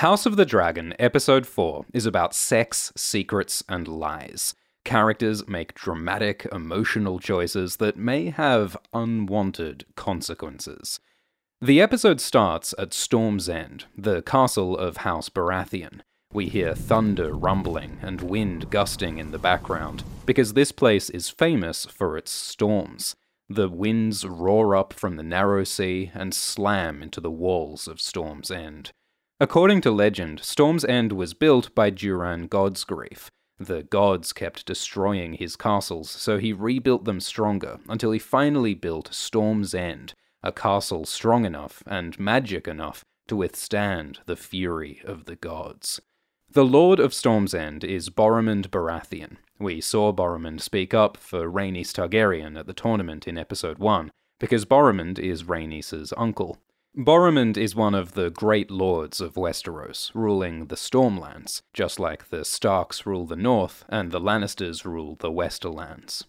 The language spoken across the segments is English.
House of the Dragon, Episode 4, is about sex, secrets, and lies. Characters make dramatic, emotional choices that may have unwanted consequences. The episode starts at Storm's End, the castle of House Baratheon. We hear thunder rumbling and wind gusting in the background, because this place is famous for its storms. The winds roar up from the narrow sea and slam into the walls of Storm's End. According to legend, Storm's End was built by Durran Godsgrief. The gods kept destroying his castles, so he rebuilt them stronger until he finally built Storm's End, a castle strong enough and magic enough to withstand the fury of the gods. The Lord of Storm's End is Boremund Baratheon. We saw Boremund speak up for Rhaenys Targaryen at the tournament in episode 1, because Boremund is Rhaenys' uncle. Boremund is one of the great lords of Westeros, ruling the Stormlands, just like the Starks rule the North and the Lannisters rule the Westerlands.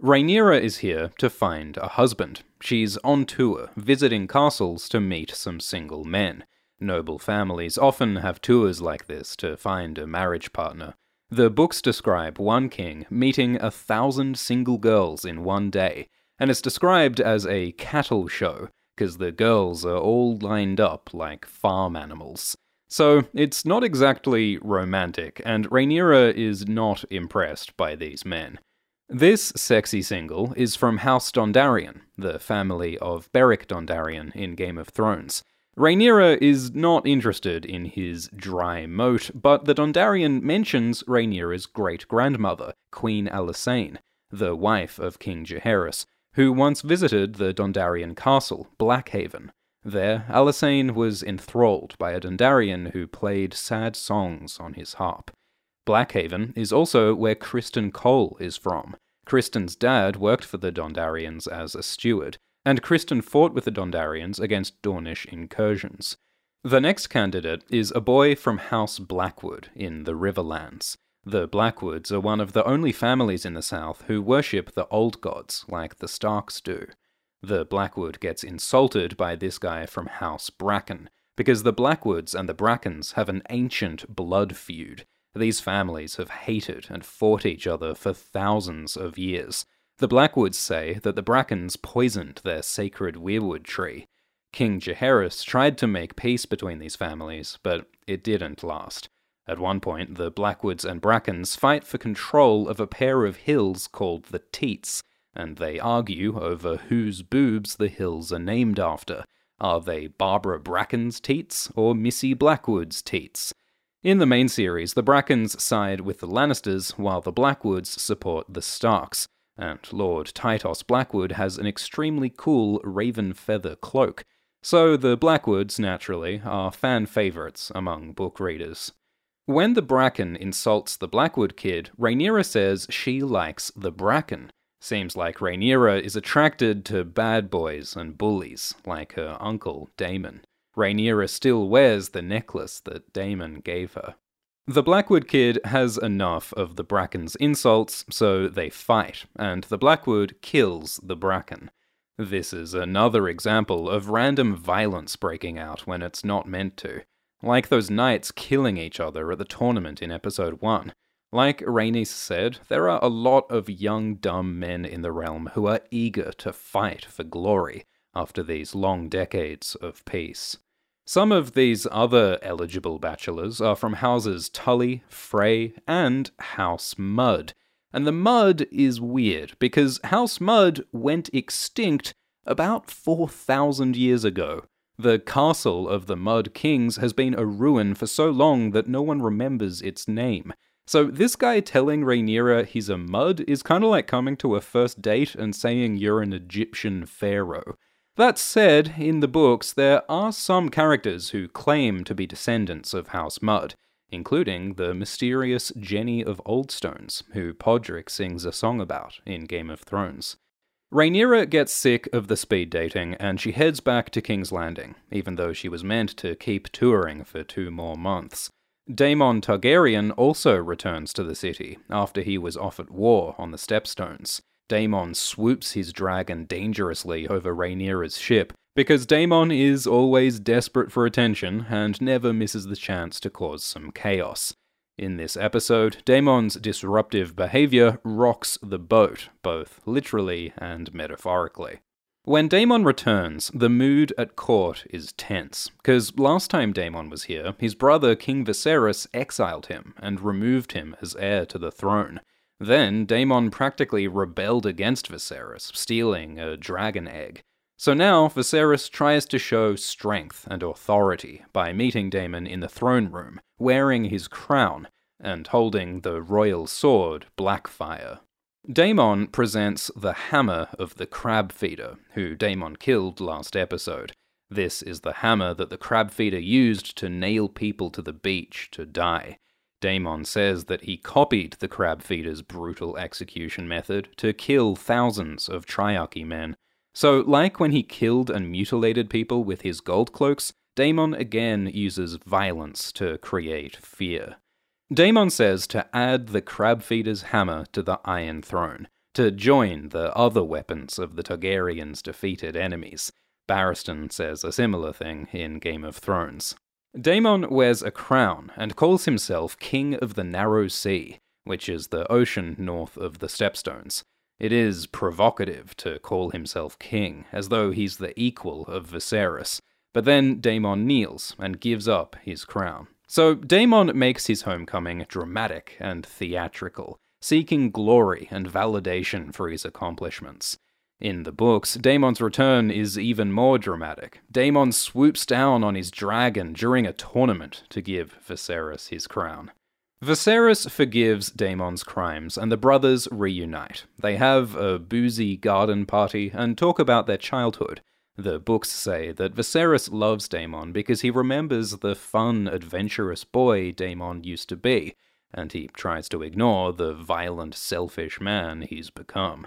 Rhaenyra is here to find a husband. She's on tour, visiting castles to meet some single men. Noble families often have tours like this to find a marriage partner. The books describe one king meeting a thousand single girls in one day, and it's described as a cattle show because the girls are all lined up like farm animals. So it's not exactly romantic, and Rhaenyra is not impressed by these men. This sexy single is from House Dondarrion, the family of Beric Dondarrion in Game of Thrones. Rhaenyra is not interested in his dry moat, but the Dondarrion mentions Rhaenyra's great grandmother, Queen Alysanne, the wife of King Jaehaerys, who once visited the Dondarrion castle, Blackhaven. There, Alysanne was enthralled by a Dondarrion who played sad songs on his harp. Blackhaven is also where Criston Cole is from. Criston's dad worked for the Dondarrions as a steward, and Criston fought with the Dondarrions against Dornish incursions. The next candidate is a boy from House Blackwood in the Riverlands. The Blackwoods are one of the only families in the South who worship the old gods, like the Starks do. The Blackwood gets insulted by this guy from House Bracken, because the Blackwoods and the Brackens have an ancient blood feud. These families have hated and fought each other for thousands of years. The Blackwoods say that the Brackens poisoned their sacred weirwood tree. King Jaehaerys tried to make peace between these families, but it didn't last. At one point, the Blackwoods and Brackens fight for control of a pair of hills called the Teats, and they argue over whose boobs the hills are named after. Are they Barbara Bracken's teats or Missy Blackwood's teats? In the main series, the Brackens side with the Lannisters, while the Blackwoods support the Starks, and Lord Tytos Blackwood has an extremely cool raven feather cloak, so the Blackwoods, naturally, are fan favourites among book readers. When the Bracken insults the Blackwood kid, Rhaenyra says she likes the Bracken. Seems like Rhaenyra is attracted to bad boys and bullies, like her uncle, Daemon. Rhaenyra still wears the necklace that Daemon gave her. The Blackwood kid has enough of the Bracken's insults, so they fight, and the Blackwood kills the Bracken. This is another example of random violence breaking out when it's not meant to. Like those knights killing each other at the tournament in episode 1. Like Rhaenys said, there are a lot of young, dumb men in the realm who are eager to fight for glory after these long decades of peace. Some of these other eligible bachelors are from houses Tully, Frey, and House Mud. And the Mud is weird because House Mud went extinct about 4,000 years ago. The castle of the Mud Kings has been a ruin for so long that no one remembers its name. So this guy telling Rhaenyra he's a Mud is kind of like coming to a first date and saying you're an Egyptian pharaoh. That said, in the books, there are some characters who claim to be descendants of House Mud, including the mysterious Jenny of Oldstones, who Podrick sings a song about in Game of Thrones. Rhaenyra gets sick of the speed dating and she heads back to King's Landing, even though she was meant to keep touring for two more months. Daemon Targaryen also returns to the city after he was off at war on the Stepstones. Daemon swoops his dragon dangerously over Rhaenyra's ship, Because Daemon is always desperate for attention and never misses the chance to cause some chaos. In this episode, Daemon's disruptive behavior rocks the boat, both literally and metaphorically. When Daemon returns, the mood at court is tense, because last time Daemon was here, his brother King Viserys exiled him and removed him as heir to the throne. Then, Daemon practically rebelled against Viserys, stealing a dragon egg. So now, Viserys tries to show strength and authority by meeting Daemon in the throne room, wearing his crown, and holding the royal sword, Blackfyre. Daemon presents the hammer of the crab feeder, who Daemon killed last episode. This is the hammer that the crab feeder used to nail people to the beach to die. Daemon says that he copied the crab feeder's brutal execution method to kill thousands of Triarchy men. So, like when he killed and mutilated people with his gold cloaks, Daemon again uses violence to create fear. Daemon says to add the crab feeder's hammer to the Iron Throne, to join the other weapons of the Targaryens' defeated enemies. Barristan says a similar thing in Game of Thrones. Daemon wears a crown and calls himself King of the Narrow Sea, which is the ocean north of the Stepstones. It is provocative to call himself king, as though he's the equal of Viserys, but then Daemon kneels and gives up his crown. So Daemon makes his homecoming dramatic and theatrical, seeking glory and validation for his accomplishments. In the books, Daemon's return is even more dramatic. Daemon swoops down on his dragon during a tournament to give Viserys his crown. Viserys forgives Daemon's crimes, and the brothers reunite. They have a boozy garden party and talk about their childhood. The books say that Viserys loves Daemon because he remembers the fun, adventurous boy Daemon used to be, and he tries to ignore the violent, selfish man he's become.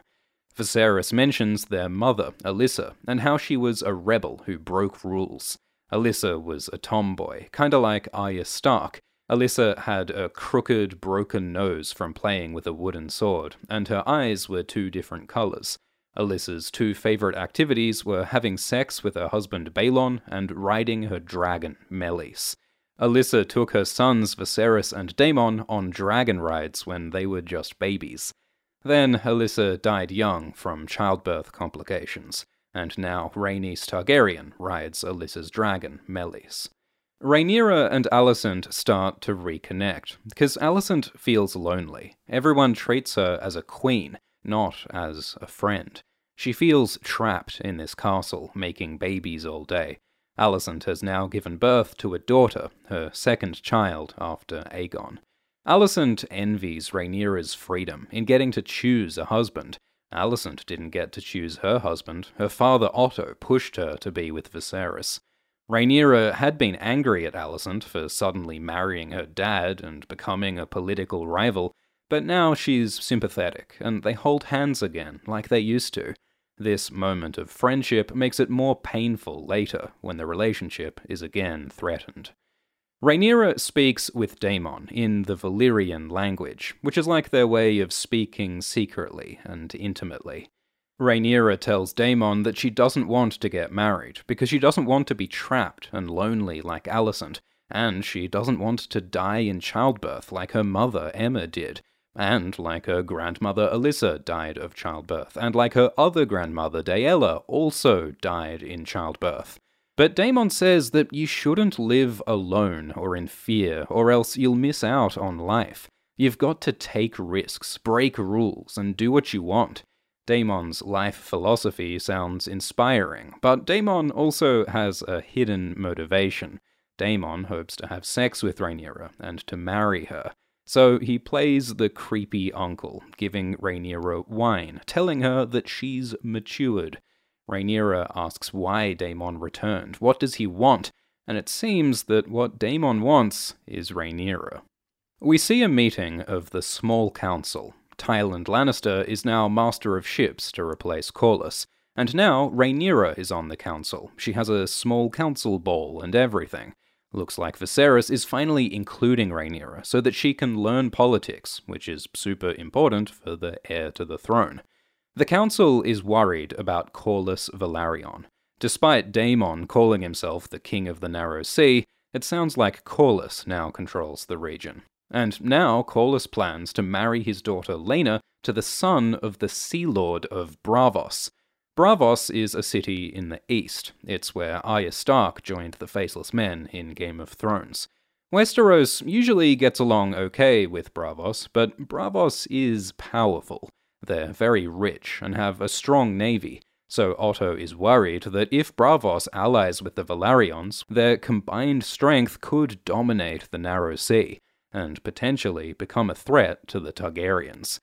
Viserys mentions their mother, Alyssa, and how she was a rebel who broke rules. Alyssa was a tomboy, kinda like Arya Stark. Alyssa had a crooked, broken nose from playing with a wooden sword, and her eyes were two different colors. Alyssa's two favorite activities were having sex with her husband Baelon and riding her dragon, Meleys. Alyssa took her sons Viserys and Daemon on dragon rides when they were just babies. Then Alyssa died young from childbirth complications, and now Rhaenys Targaryen rides Alyssa's dragon, Meleys. Rhaenyra and Alicent start to reconnect, because Alicent feels lonely. Everyone treats her as a queen, not as a friend. She feels trapped in this castle, making babies all day. Alicent has now given birth to a daughter, her second child after Aegon. Alicent envies Rhaenyra's freedom in getting to choose a husband. Alicent didn't get to choose her husband. Her father Otto pushed her to be with Viserys. Rhaenyra had been angry at Alicent for suddenly marrying her dad and becoming a political rival, but now she's sympathetic, and they hold hands again, like they used to. This moment of friendship makes it more painful later when the relationship is again threatened. Rhaenyra speaks with Daemon in the Valyrian language, which is like their way of speaking secretly and intimately. Rhaenyra tells Daemon that she doesn't want to get married because she doesn't want to be trapped and lonely like Alicent, and she doesn't want to die in childbirth like her mother Aemma did, and like her grandmother Alyssa died of childbirth, and like her other grandmother Daella also died in childbirth. But Daemon says that you shouldn't live alone or in fear, or else you'll miss out on life. You've got to take risks, break rules, and do what you want. Daemon's life philosophy sounds inspiring, but Daemon also has a hidden motivation. Daemon hopes to have sex with Rhaenyra and to marry her. So he plays the creepy uncle, giving Rhaenyra wine, telling her that she's matured. Rhaenyra asks why Daemon returned. What does he want? And it seems that what Daemon wants is Rhaenyra. We see a meeting of the Small Council. Tyland Lannister is now Master of Ships to replace Corlys. And now Rhaenyra is on the council. She has a small council ball and everything. Looks like Viserys is finally including Rhaenyra so that she can learn politics, which is super important for the heir to the throne. The council is worried about Corlys Velaryon. Despite Daemon calling himself the King of the Narrow Sea, it sounds like Corlys now controls the region. And now Corlys plans to marry his daughter Laena to the son of the Sea Lord of Braavos. Braavos is a city in the east. It's where Arya Stark joined the Faceless Men in Game of Thrones. Westeros usually gets along okay with Braavos, but Braavos is powerful. They're very rich and have a strong navy, so Otto is worried that if Braavos allies with the Velaryons, their combined strength could dominate the Narrow Sea, and potentially become a threat to the Targaryens.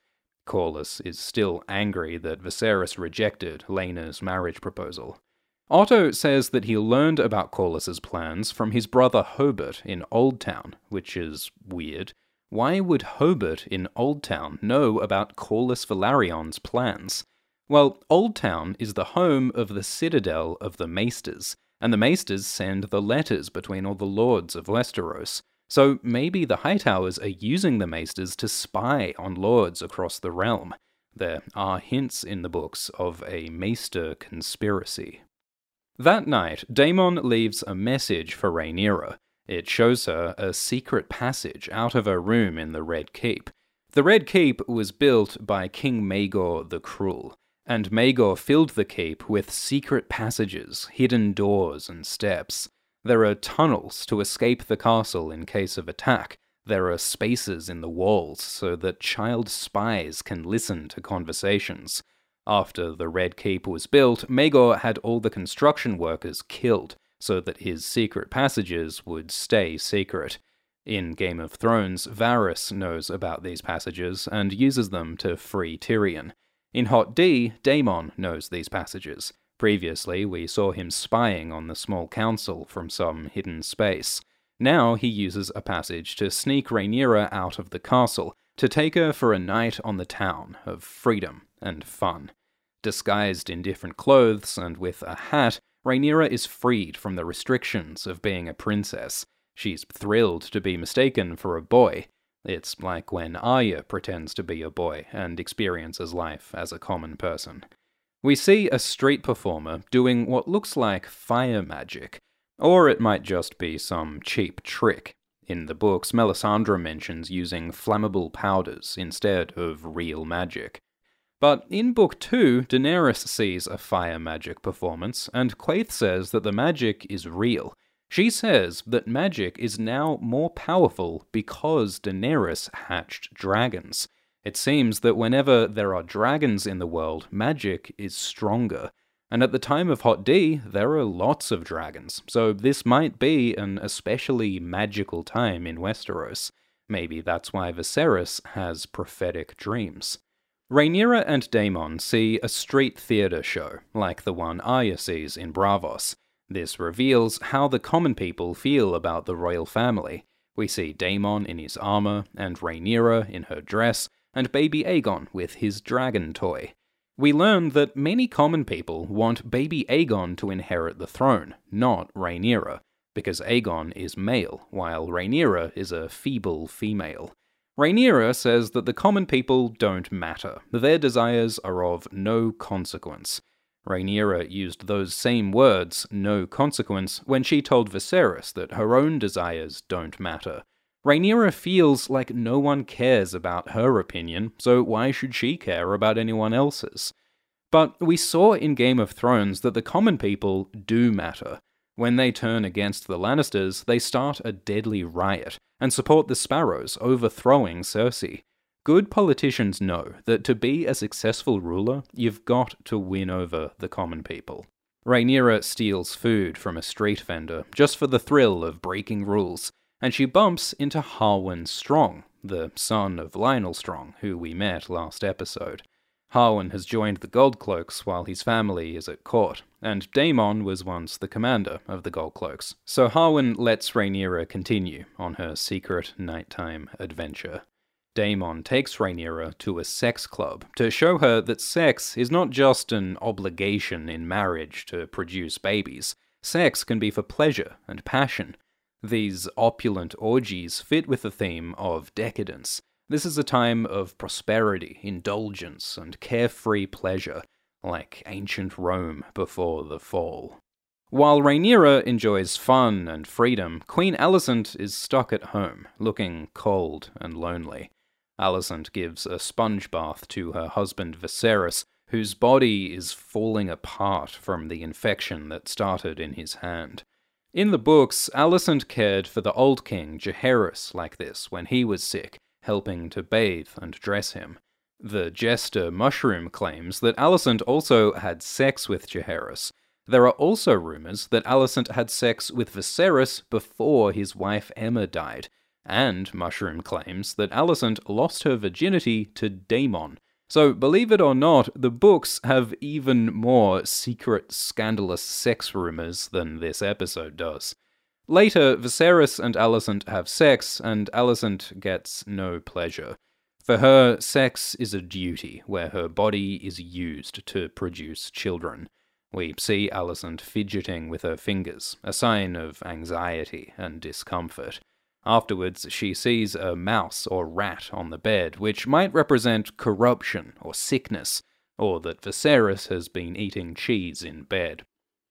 Corlys is still angry that Viserys rejected Laena's marriage proposal. Otto says that he learned about Corlys's plans from his brother Hobert in Oldtown, which is weird. Why would Hobert in Oldtown know about Corlys Velaryon's plans? Well, Oldtown is the home of the citadel of the Maesters, and the Maesters send the letters between all the lords of Westeros. So maybe the Hightowers are using the Maesters to spy on lords across the realm. There are hints in the books of a Maester conspiracy. That night, Daemon leaves a message for Rhaenyra. It shows her a secret passage out of her room in the Red Keep. The Red Keep was built by King Maegor the Cruel, and Maegor filled the keep with secret passages, hidden doors, and steps. There are tunnels to escape the castle in case of attack. There are spaces in the walls so that child spies can listen to conversations. After the Red Keep was built, Maegor had all the construction workers killed so that his secret passages would stay secret. In Game of Thrones, Varys knows about these passages and uses them to free Tyrion. In Hot D, Daemon knows these passages. Previously, we saw him spying on the small council from some hidden space. Now he uses a passage to sneak Rhaenyra out of the castle, to take her for a night on the town of freedom and fun. Disguised in different clothes and with a hat, Rhaenyra is freed from the restrictions of being a princess. She's thrilled to be mistaken for a boy. It's like when Arya pretends to be a boy and experiences life as a common person. We see a street performer doing what looks like fire magic, or it might just be some cheap trick. In the books, Melisandre mentions using flammable powders instead of real magic. But in Book 2, Daenerys sees a fire magic performance, and Quaithe says that the magic is real. She says that magic is now more powerful because Daenerys hatched dragons. It seems that whenever there are dragons in the world, magic is stronger. And at the time of Hot D, there are lots of dragons, so this might be an especially magical time in Westeros. Maybe that's why Viserys has prophetic dreams. Rhaenyra and Daemon see a street theatre show, like the one Arya sees in Braavos. This reveals how the common people feel about the royal family. We see Daemon in his armor, and Rhaenyra in her dress, and baby Aegon with his dragon toy. We learn that many common people want baby Aegon to inherit the throne, not Rhaenyra, because Aegon is male, while Rhaenyra is a feeble female. Rhaenyra says that the common people don't matter, their desires are of no consequence. Rhaenyra used those same words, no consequence, when she told Viserys that her own desires don't matter. Rhaenyra feels like no one cares about her opinion, so why should she care about anyone else's? But we saw in Game of Thrones that the common people do matter. When they turn against the Lannisters, they start a deadly riot and support the Sparrows overthrowing Cersei. Good politicians know that to be a successful ruler, you've got to win over the common people. Rhaenyra steals food from a street vendor just for the thrill of breaking rules, and she bumps into Harwin Strong, the son of Lyonel Strong, who we met last episode. Harwin has joined the Goldcloaks while his family is at court, and Daemon was once the commander of the Goldcloaks, so Harwin lets Rhaenyra continue on her secret nighttime adventure. Daemon takes Rhaenyra to a sex club to show her that sex is not just an obligation in marriage to produce babies. Sex can be for pleasure and passion. These opulent orgies fit with the theme of decadence, this is a time of prosperity, indulgence, and carefree pleasure, like ancient Rome before the fall. While Rhaenyra enjoys fun and freedom, Queen Alicent is stuck at home, looking cold and lonely. Alicent gives a sponge bath to her husband Viserys, whose body is falling apart from the infection that started in his hand. In the books, Alicent cared for the old king Jaehaerys like this when he was sick, helping to bathe and dress him. The jester Mushroom claims that Alicent also had sex with Jaehaerys. There are also rumors that Alicent had sex with Viserys before his wife Aemma died, and Mushroom claims that Alicent lost her virginity to Daemon, so, believe it or not, the books have even more secret, scandalous sex rumors than this episode does. Later, Viserys and Alicent have sex, and Alicent gets no pleasure. For her, sex is a duty where her body is used to produce children. We see Alicent fidgeting with her fingers, a sign of anxiety and discomfort. Afterwards, she sees a mouse or rat on the bed, which might represent corruption or sickness, or that Viserys has been eating cheese in bed.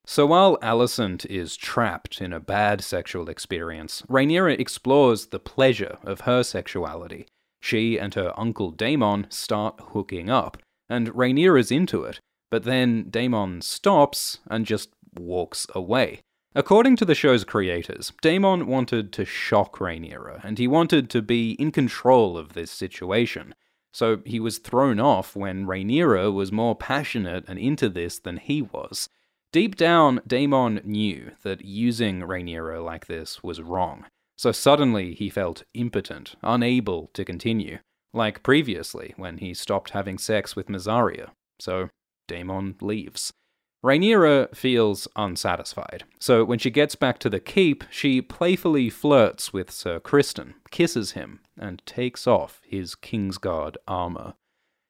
So while Alicent is trapped in a bad sexual experience, Rhaenyra explores the pleasure of her sexuality. She and her uncle Daemon start hooking up, and Rhaenyra's into it, but then Daemon stops and just walks away. According to the show's creators, Daemon wanted to shock Rhaenyra, and he wanted to be in control of this situation. So he was thrown off when Rhaenyra was more passionate and into this than he was. Deep down, Daemon knew that using Rhaenyra like this was wrong. So suddenly he felt impotent, unable to continue, like previously when he stopped having sex with Mysaria. So Daemon leaves. Rhaenyra feels unsatisfied, so when she gets back to the keep, she playfully flirts with Sir Criston, kisses him, and takes off his Kingsguard armor.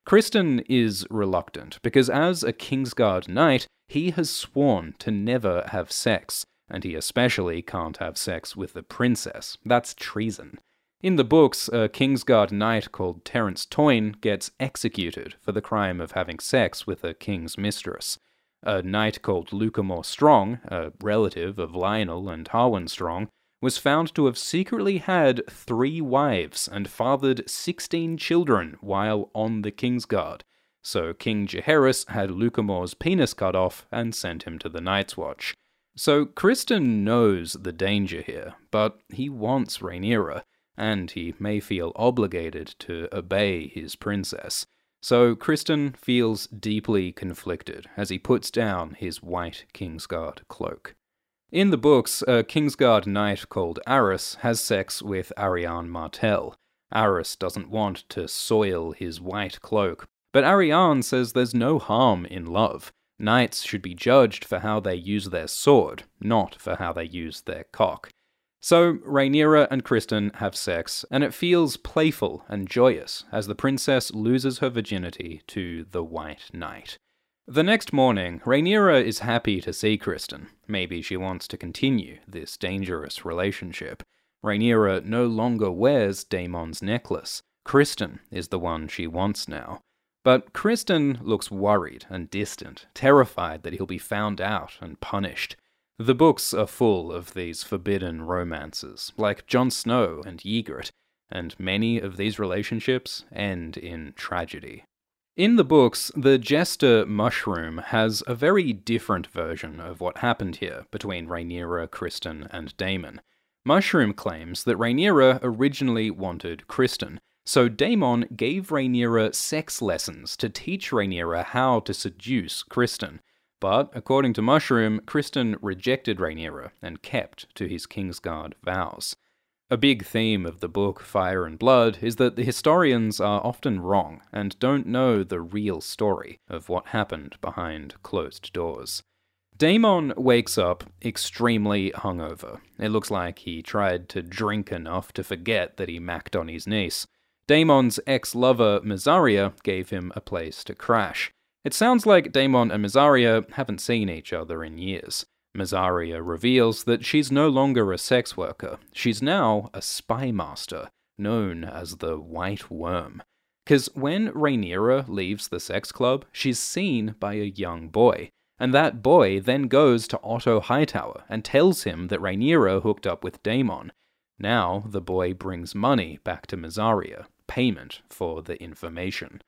Criston is reluctant because, as a Kingsguard knight, he has sworn to never have sex, and he especially can't have sex with the princess. That's treason. In the books, a Kingsguard knight called Terrence Toyne gets executed for the crime of having sex with a king's mistress. A knight called Lucamore Strong, a relative of Lyonel and Harwin Strong, was found to have secretly had three wives and fathered 16 children while on the Kingsguard. So King Jaehaerys had Lucamore's penis cut off and sent him to the Night's Watch. So Criston knows the danger here, but he wants Rhaenyra, and he may feel obligated to obey his princess. So Criston feels deeply conflicted as he puts down his white Kingsguard cloak. In the books, a Kingsguard knight called Arys has sex with Arianne Martell. Arys doesn't want to soil his white cloak, but Arianne says there's no harm in love. Knights should be judged for how they use their sword, not for how they use their cock. So, Rhaenyra and Criston have sex, and it feels playful and joyous as the princess loses her virginity to the White Knight. The next morning, Rhaenyra is happy to see Criston. Maybe she wants to continue this dangerous relationship. Rhaenyra no longer wears Daemon's necklace. Criston is the one she wants now. But Criston looks worried and distant, terrified that he'll be found out and punished. The books are full of these forbidden romances, like Jon Snow and Ygritte, and many of these relationships end in tragedy. In the books, the jester Mushroom has a very different version of what happened here between Rhaenyra, Criston, and Daemon. Mushroom claims that Rhaenyra originally wanted Criston, so Daemon gave Rhaenyra sex lessons to teach Rhaenyra how to seduce Criston, but, according to Mushroom, Criston rejected Rhaenyra and kept to his Kingsguard vows. A big theme of the book Fire and Blood is that the historians are often wrong and don't know the real story of what happened behind closed doors. Daemon wakes up extremely hungover. It looks like he tried to drink enough to forget that he macked on his niece. Daemon's ex lover, Mysaria, gave him a place to crash. It sounds like Daemon and Mysaria haven't seen each other in years. Mysaria reveals that she's no longer a sex worker, she's now a spy master, known as the White Worm. Because when Rhaenyra leaves the sex club, she's seen by a young boy, and that boy then goes to Otto Hightower and tells him that Rhaenyra hooked up with Daemon. Now the boy brings money back to Mysaria, payment for the information.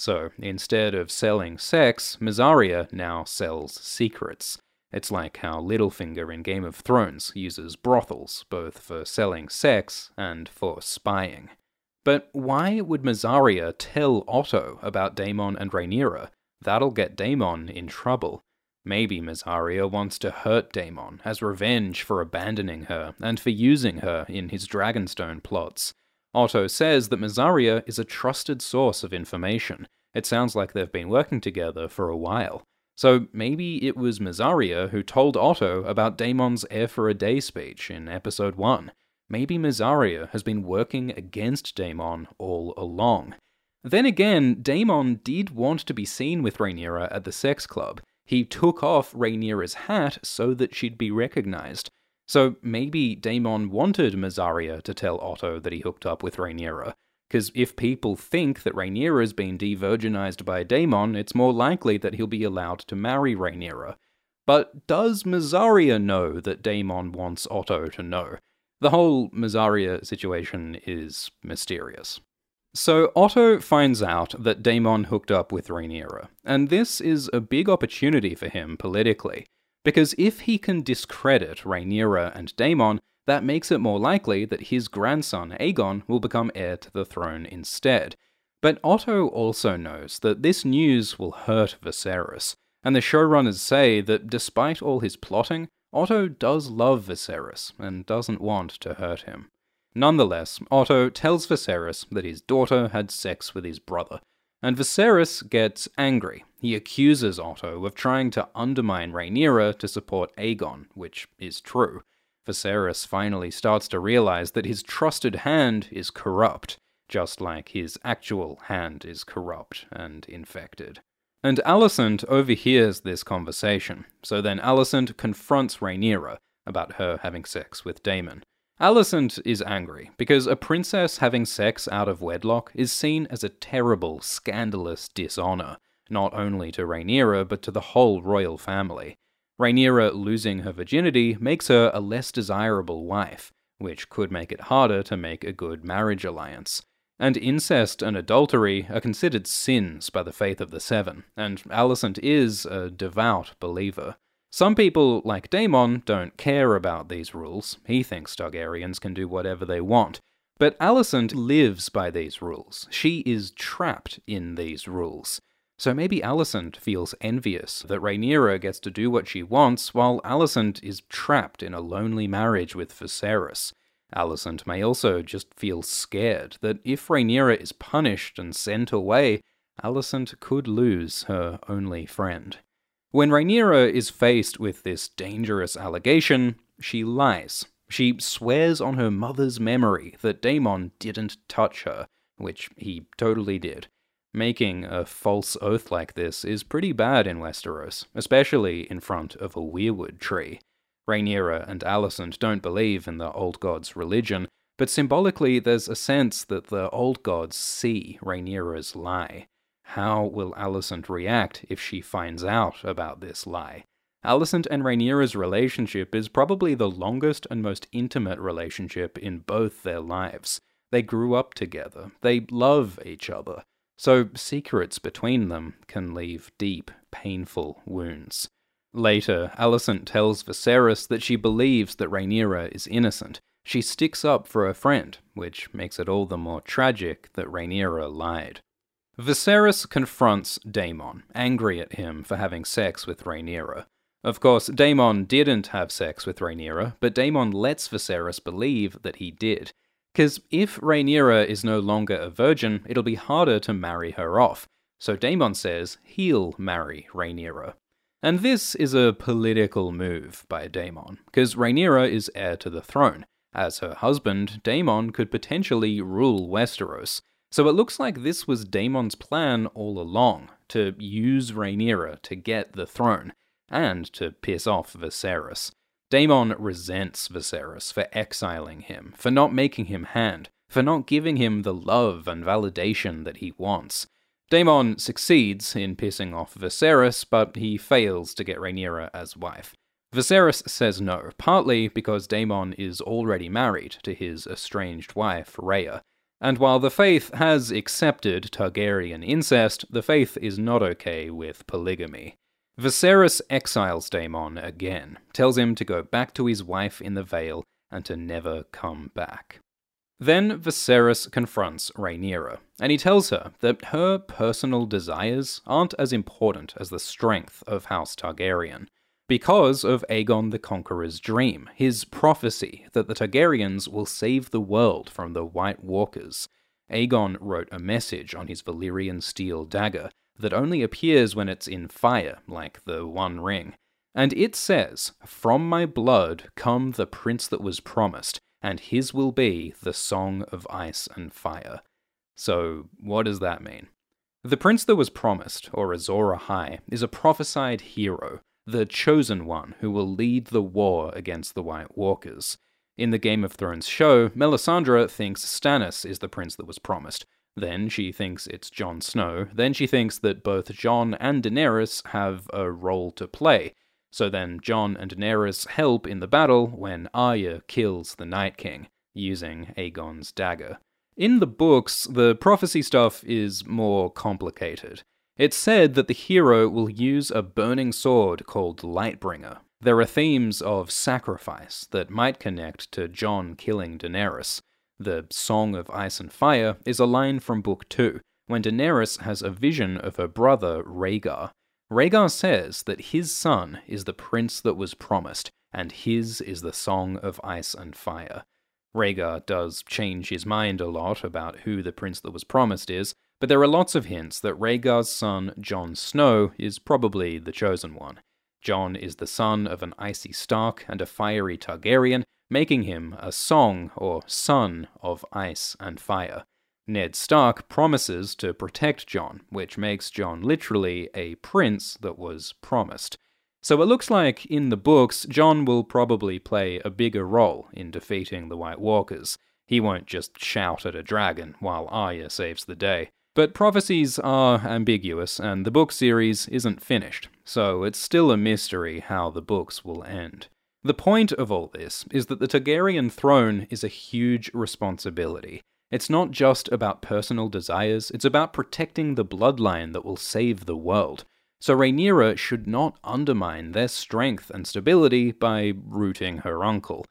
So instead of selling sex, Mysaria now sells secrets. It's like how Littlefinger in Game of Thrones uses brothels, both for selling sex and for spying. But why would Mysaria tell Otto about Daemon and Rhaenyra? That'll get Daemon in trouble. Maybe Mysaria wants to hurt Daemon as revenge for abandoning her and for using her in his Dragonstone plots. Otto says that Mysaria is a trusted source of information. It sounds like they've been working together for a while. So maybe it was Mysaria who told Otto about Daemon's Heir for a Day speech in episode 1. Maybe Mysaria has been working against Daemon all along. Then again, Daemon did want to be seen with Rhaenyra at the sex club. He took off Rhaenyra's hat so that she'd be recognized. So maybe Daemon wanted Mysaria to tell Otto that he hooked up with Rhaenyra, because if people think that Rhaenyra has been de-virginized by Daemon, it's more likely that he'll be allowed to marry Rhaenyra. But does Mysaria know that Daemon wants Otto to know? The whole Mysaria situation is mysterious. So Otto finds out that Daemon hooked up with Rhaenyra, and this is a big opportunity for him politically, because if he can discredit Rhaenyra and Daemon, that makes it more likely that his grandson, Aegon, will become heir to the throne instead. But Otto also knows that this news will hurt Viserys, and the showrunners say that despite all his plotting, Otto does love Viserys and doesn't want to hurt him. Nonetheless, Otto tells Viserys that his daughter had sex with his brother, and Viserys gets angry. He accuses Otto of trying to undermine Rhaenyra to support Aegon, which is true. Viserys finally starts to realize that his trusted hand is corrupt, just like his actual hand is corrupt and infected. And Alicent overhears this conversation, so then Alicent confronts Rhaenyra about her having sex with Daemon. Alicent is angry because a princess having sex out of wedlock is seen as a terrible, scandalous dishonor, not only to Rhaenyra but to the whole royal family. Rhaenyra losing her virginity makes her a less desirable wife, which could make it harder to make a good marriage alliance. And incest and adultery are considered sins by the faith of the Seven, and Alicent is a devout believer. Some people, like Daemon, don't care about these rules. He thinks Targaryens can do whatever they want. But Alicent lives by these rules. She is trapped in these rules. So maybe Alicent feels envious that Rhaenyra gets to do what she wants while Alicent is trapped in a lonely marriage with Viserys. Alicent may also just feel scared that if Rhaenyra is punished and sent away, Alicent could lose her only friend. When Rhaenyra is faced with this dangerous allegation, she lies. She swears on her mother's memory that Daemon didn't touch her, which he totally did. Making a false oath like this is pretty bad in Westeros, especially in front of a weirwood tree. Rhaenyra and Alicent don't believe in the Old Gods' religion, but symbolically there's a sense that the Old Gods see Rhaenyra's lie. How will Alicent react if she finds out about this lie? Alicent and Rhaenyra's relationship is probably the longest and most intimate relationship in both their lives. They grew up together, they love each other, so secrets between them can leave deep, painful wounds. Later, Alicent tells Viserys that she believes that Rhaenyra is innocent. She sticks up for her friend, which makes it all the more tragic that Rhaenyra lied. Viserys confronts Daemon, angry at him for having sex with Rhaenyra. Of course, Daemon didn't have sex with Rhaenyra, but Daemon lets Viserys believe that he did. Because if Rhaenyra is no longer a virgin, it'll be harder to marry her off. So Daemon says he'll marry Rhaenyra. And this is a political move by Daemon, because Rhaenyra is heir to the throne. As her husband, Daemon could potentially rule Westeros. So it looks like this was Daemon's plan all along, to use Rhaenyra to get the throne, and to piss off Viserys. Daemon resents Viserys for exiling him, for not making him hand, for not giving him the love and validation that he wants. Daemon succeeds in pissing off Viserys, but he fails to get Rhaenyra as wife. Viserys says no, partly because Daemon is already married to his estranged wife, Rhea. And while the faith has accepted Targaryen incest, the faith is not okay with polygamy. Viserys exiles Daemon again, tells him to go back to his wife in the Vale and to never come back. Then Viserys confronts Rhaenyra, and he tells her that her personal desires aren't as important as the strength of House Targaryen, because of Aegon the Conqueror's dream, his prophecy that the Targaryens will save the world from the White Walkers. Aegon wrote a message on his Valyrian steel dagger that only appears when it's in fire, like the One Ring. And it says, From my blood come the prince that was promised, and his will be the song of ice and fire. So, what does that mean? The prince that was promised, or Azor Ahai, is a prophesied hero, the chosen one who will lead the war against the White Walkers. In the Game of Thrones show, Melisandre thinks Stannis is the prince that was promised. Then she thinks it's Jon Snow. Then she thinks that both Jon and Daenerys have a role to play. So then Jon and Daenerys help in the battle when Arya kills the Night King, using Aegon's dagger. In the books, the prophecy stuff is more complicated. It's said that the hero will use a burning sword called Lightbringer. There are themes of sacrifice that might connect to Jon killing Daenerys. The Song of Ice and Fire is a line from Book 2, when Daenerys has a vision of her brother Rhaegar, Rhaegar says that his son is the prince that was promised, and his is the song of ice and fire. Rhaegar does change his mind a lot about who the prince that was promised is, but there are lots of hints that Rhaegar's son, Jon Snow, is probably the chosen one. Jon is the son of an icy Stark and a fiery Targaryen, making him a song or son of ice and fire. Ned Stark promises to protect Jon, which makes Jon literally a prince that was promised. So it looks like in the books, Jon will probably play a bigger role in defeating the White Walkers. He won't just shout at a dragon while Arya saves the day. But prophecies are ambiguous, and the book series isn't finished, so it's still a mystery how the books will end. The point of all this is that the Targaryen throne is a huge responsibility. It's not just about personal desires, it's about protecting the bloodline that will save the world. So Rhaenyra should not undermine their strength and stability by rooting her uncle.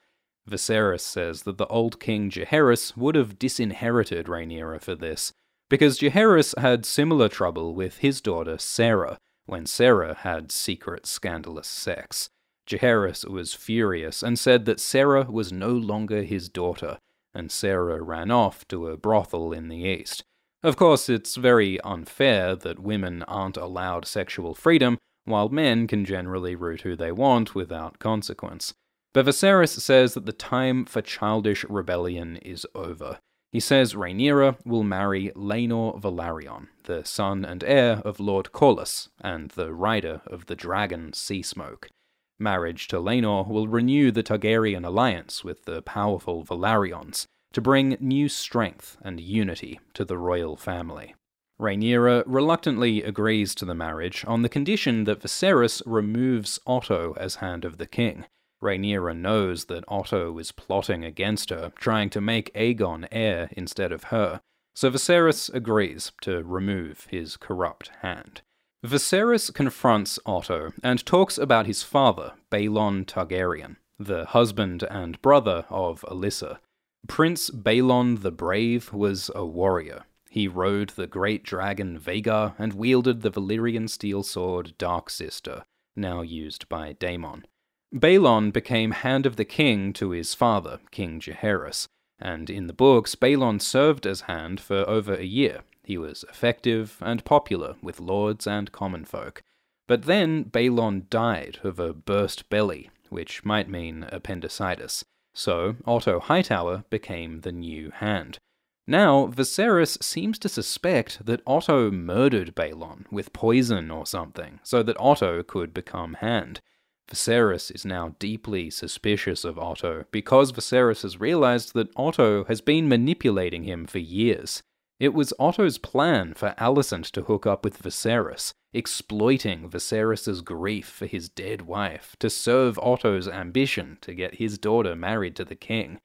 Viserys says that the old king Jaehaerys would have disinherited Rhaenyra for this, because Jaehaerys had similar trouble with his daughter Saera when Saera had secret scandalous sex. Jaehaerys was furious and said that Saera was no longer his daughter, and Saera ran off to a brothel in the east. Of course, it's very unfair that women aren't allowed sexual freedom, while men can generally root who they want without consequence. But Viserys says that the time for childish rebellion is over. He says Rhaenyra will marry Laenor Velaryon, the son and heir of Lord Corlys, and the rider of the dragon Sea Smoke. Marriage to Laenor will renew the Targaryen alliance with the powerful Velaryons to bring new strength and unity to the royal family. Rhaenyra reluctantly agrees to the marriage on the condition that Viserys removes Otto as Hand of the King. Rhaenyra knows that Otto is plotting against her, trying to make Aegon heir instead of her, so Viserys agrees to remove his corrupt hand. Viserys confronts Otto and talks about his father, Baelon Targaryen, the husband and brother of Alyssa. Prince Baelon the Brave was a warrior. He rode the great dragon Vhagar and wielded the Valyrian steel sword Dark Sister, now used by Daemon. Baelon became Hand of the King to his father, King Jaehaerys, and in the books, Baelon served as Hand for over a year, he was effective and popular with lords and common folk. But then Baelon died of a burst belly, which might mean appendicitis. So Otto Hightower became the new hand. Now, Viserys seems to suspect that Otto murdered Baelon with poison or something, so that Otto could become hand. Viserys is now deeply suspicious of Otto because Viserys has realized that Otto has been manipulating him for years. It was Otto's plan for Alicent to hook up with Viserys, exploiting Viserys's grief for his dead wife to serve Otto's ambition to get his daughter married to the king.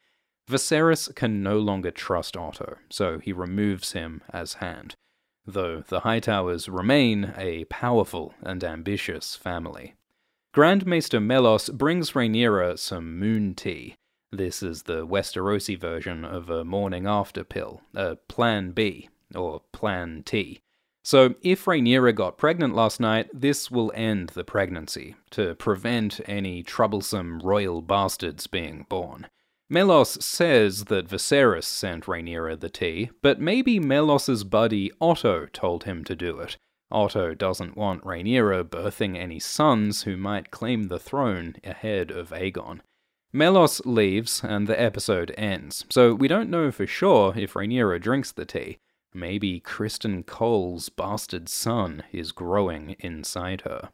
Viserys can no longer trust Otto, so he removes him as hand, though the Hightowers remain a powerful and ambitious family. Grand Maester Mellos brings Rhaenyra some moon tea, this is the Westerosi version of a morning after pill, a Plan B, or Plan T. So, if Rhaenyra got pregnant last night, this will end the pregnancy, to prevent any troublesome royal bastards being born. Mellos says that Viserys sent Rhaenyra the tea, but maybe Mellos's buddy Otto told him to do it. Otto doesn't want Rhaenyra birthing any sons who might claim the throne ahead of Aegon. Mellos leaves and the episode ends, so we don't know for sure if Rhaenyra drinks the tea. Maybe Criston Cole's bastard son is growing inside her.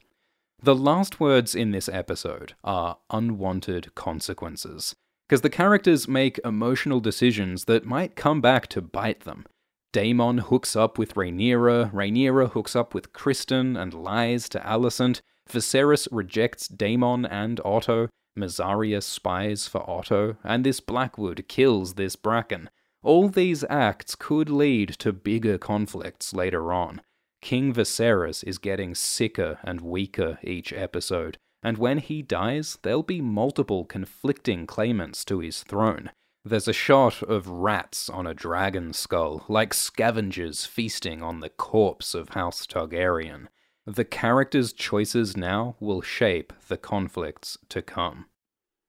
The last words in this episode are unwanted consequences, because the characters make emotional decisions that might come back to bite them. Daemon hooks up with Rhaenyra, Rhaenyra hooks up with Criston and lies to Alicent, Viserys rejects Daemon and Otto, Mysaria spies for Otto, and this Blackwood kills this Bracken. All these acts could lead to bigger conflicts later on. King Viserys is getting sicker and weaker each episode, and when he dies, there'll be multiple conflicting claimants to his throne. There's a shot of rats on a dragon skull, like scavengers feasting on the corpse of House Targaryen. The characters' choices now will shape the conflicts to come.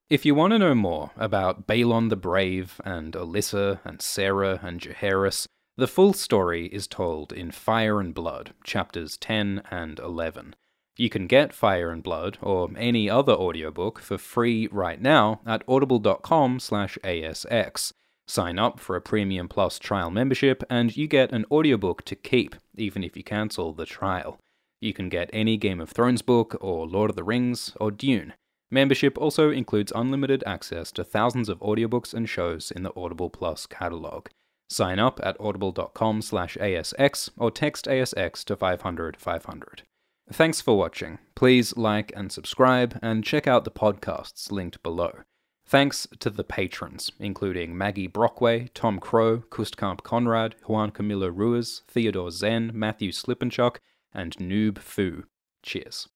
If you want to know more about Baelon the Brave and Alyssa and Saera and Jaehaerys, the full story is told in Fire and Blood, chapters 10 and 11. You can get Fire and Blood or any other audiobook for free right now at audible.com/asx. Sign up for a Premium Plus trial membership and you get an audiobook to keep even if you cancel the trial. You can get any Game of Thrones book or Lord of the Rings or Dune. Membership also includes unlimited access to thousands of audiobooks and shows in the Audible Plus catalog. Sign up at audible.com/asx or text ASX to 500 500. Thanks for watching. Please like and subscribe and check out the podcasts linked below. Thanks to the patrons, including Maggie Brockway, Tom Crow, Kustkamp Conrad, Juan Camilo Ruiz, Theodore Zen, Matthew Slippenchuck, and Noob Fu. Cheers.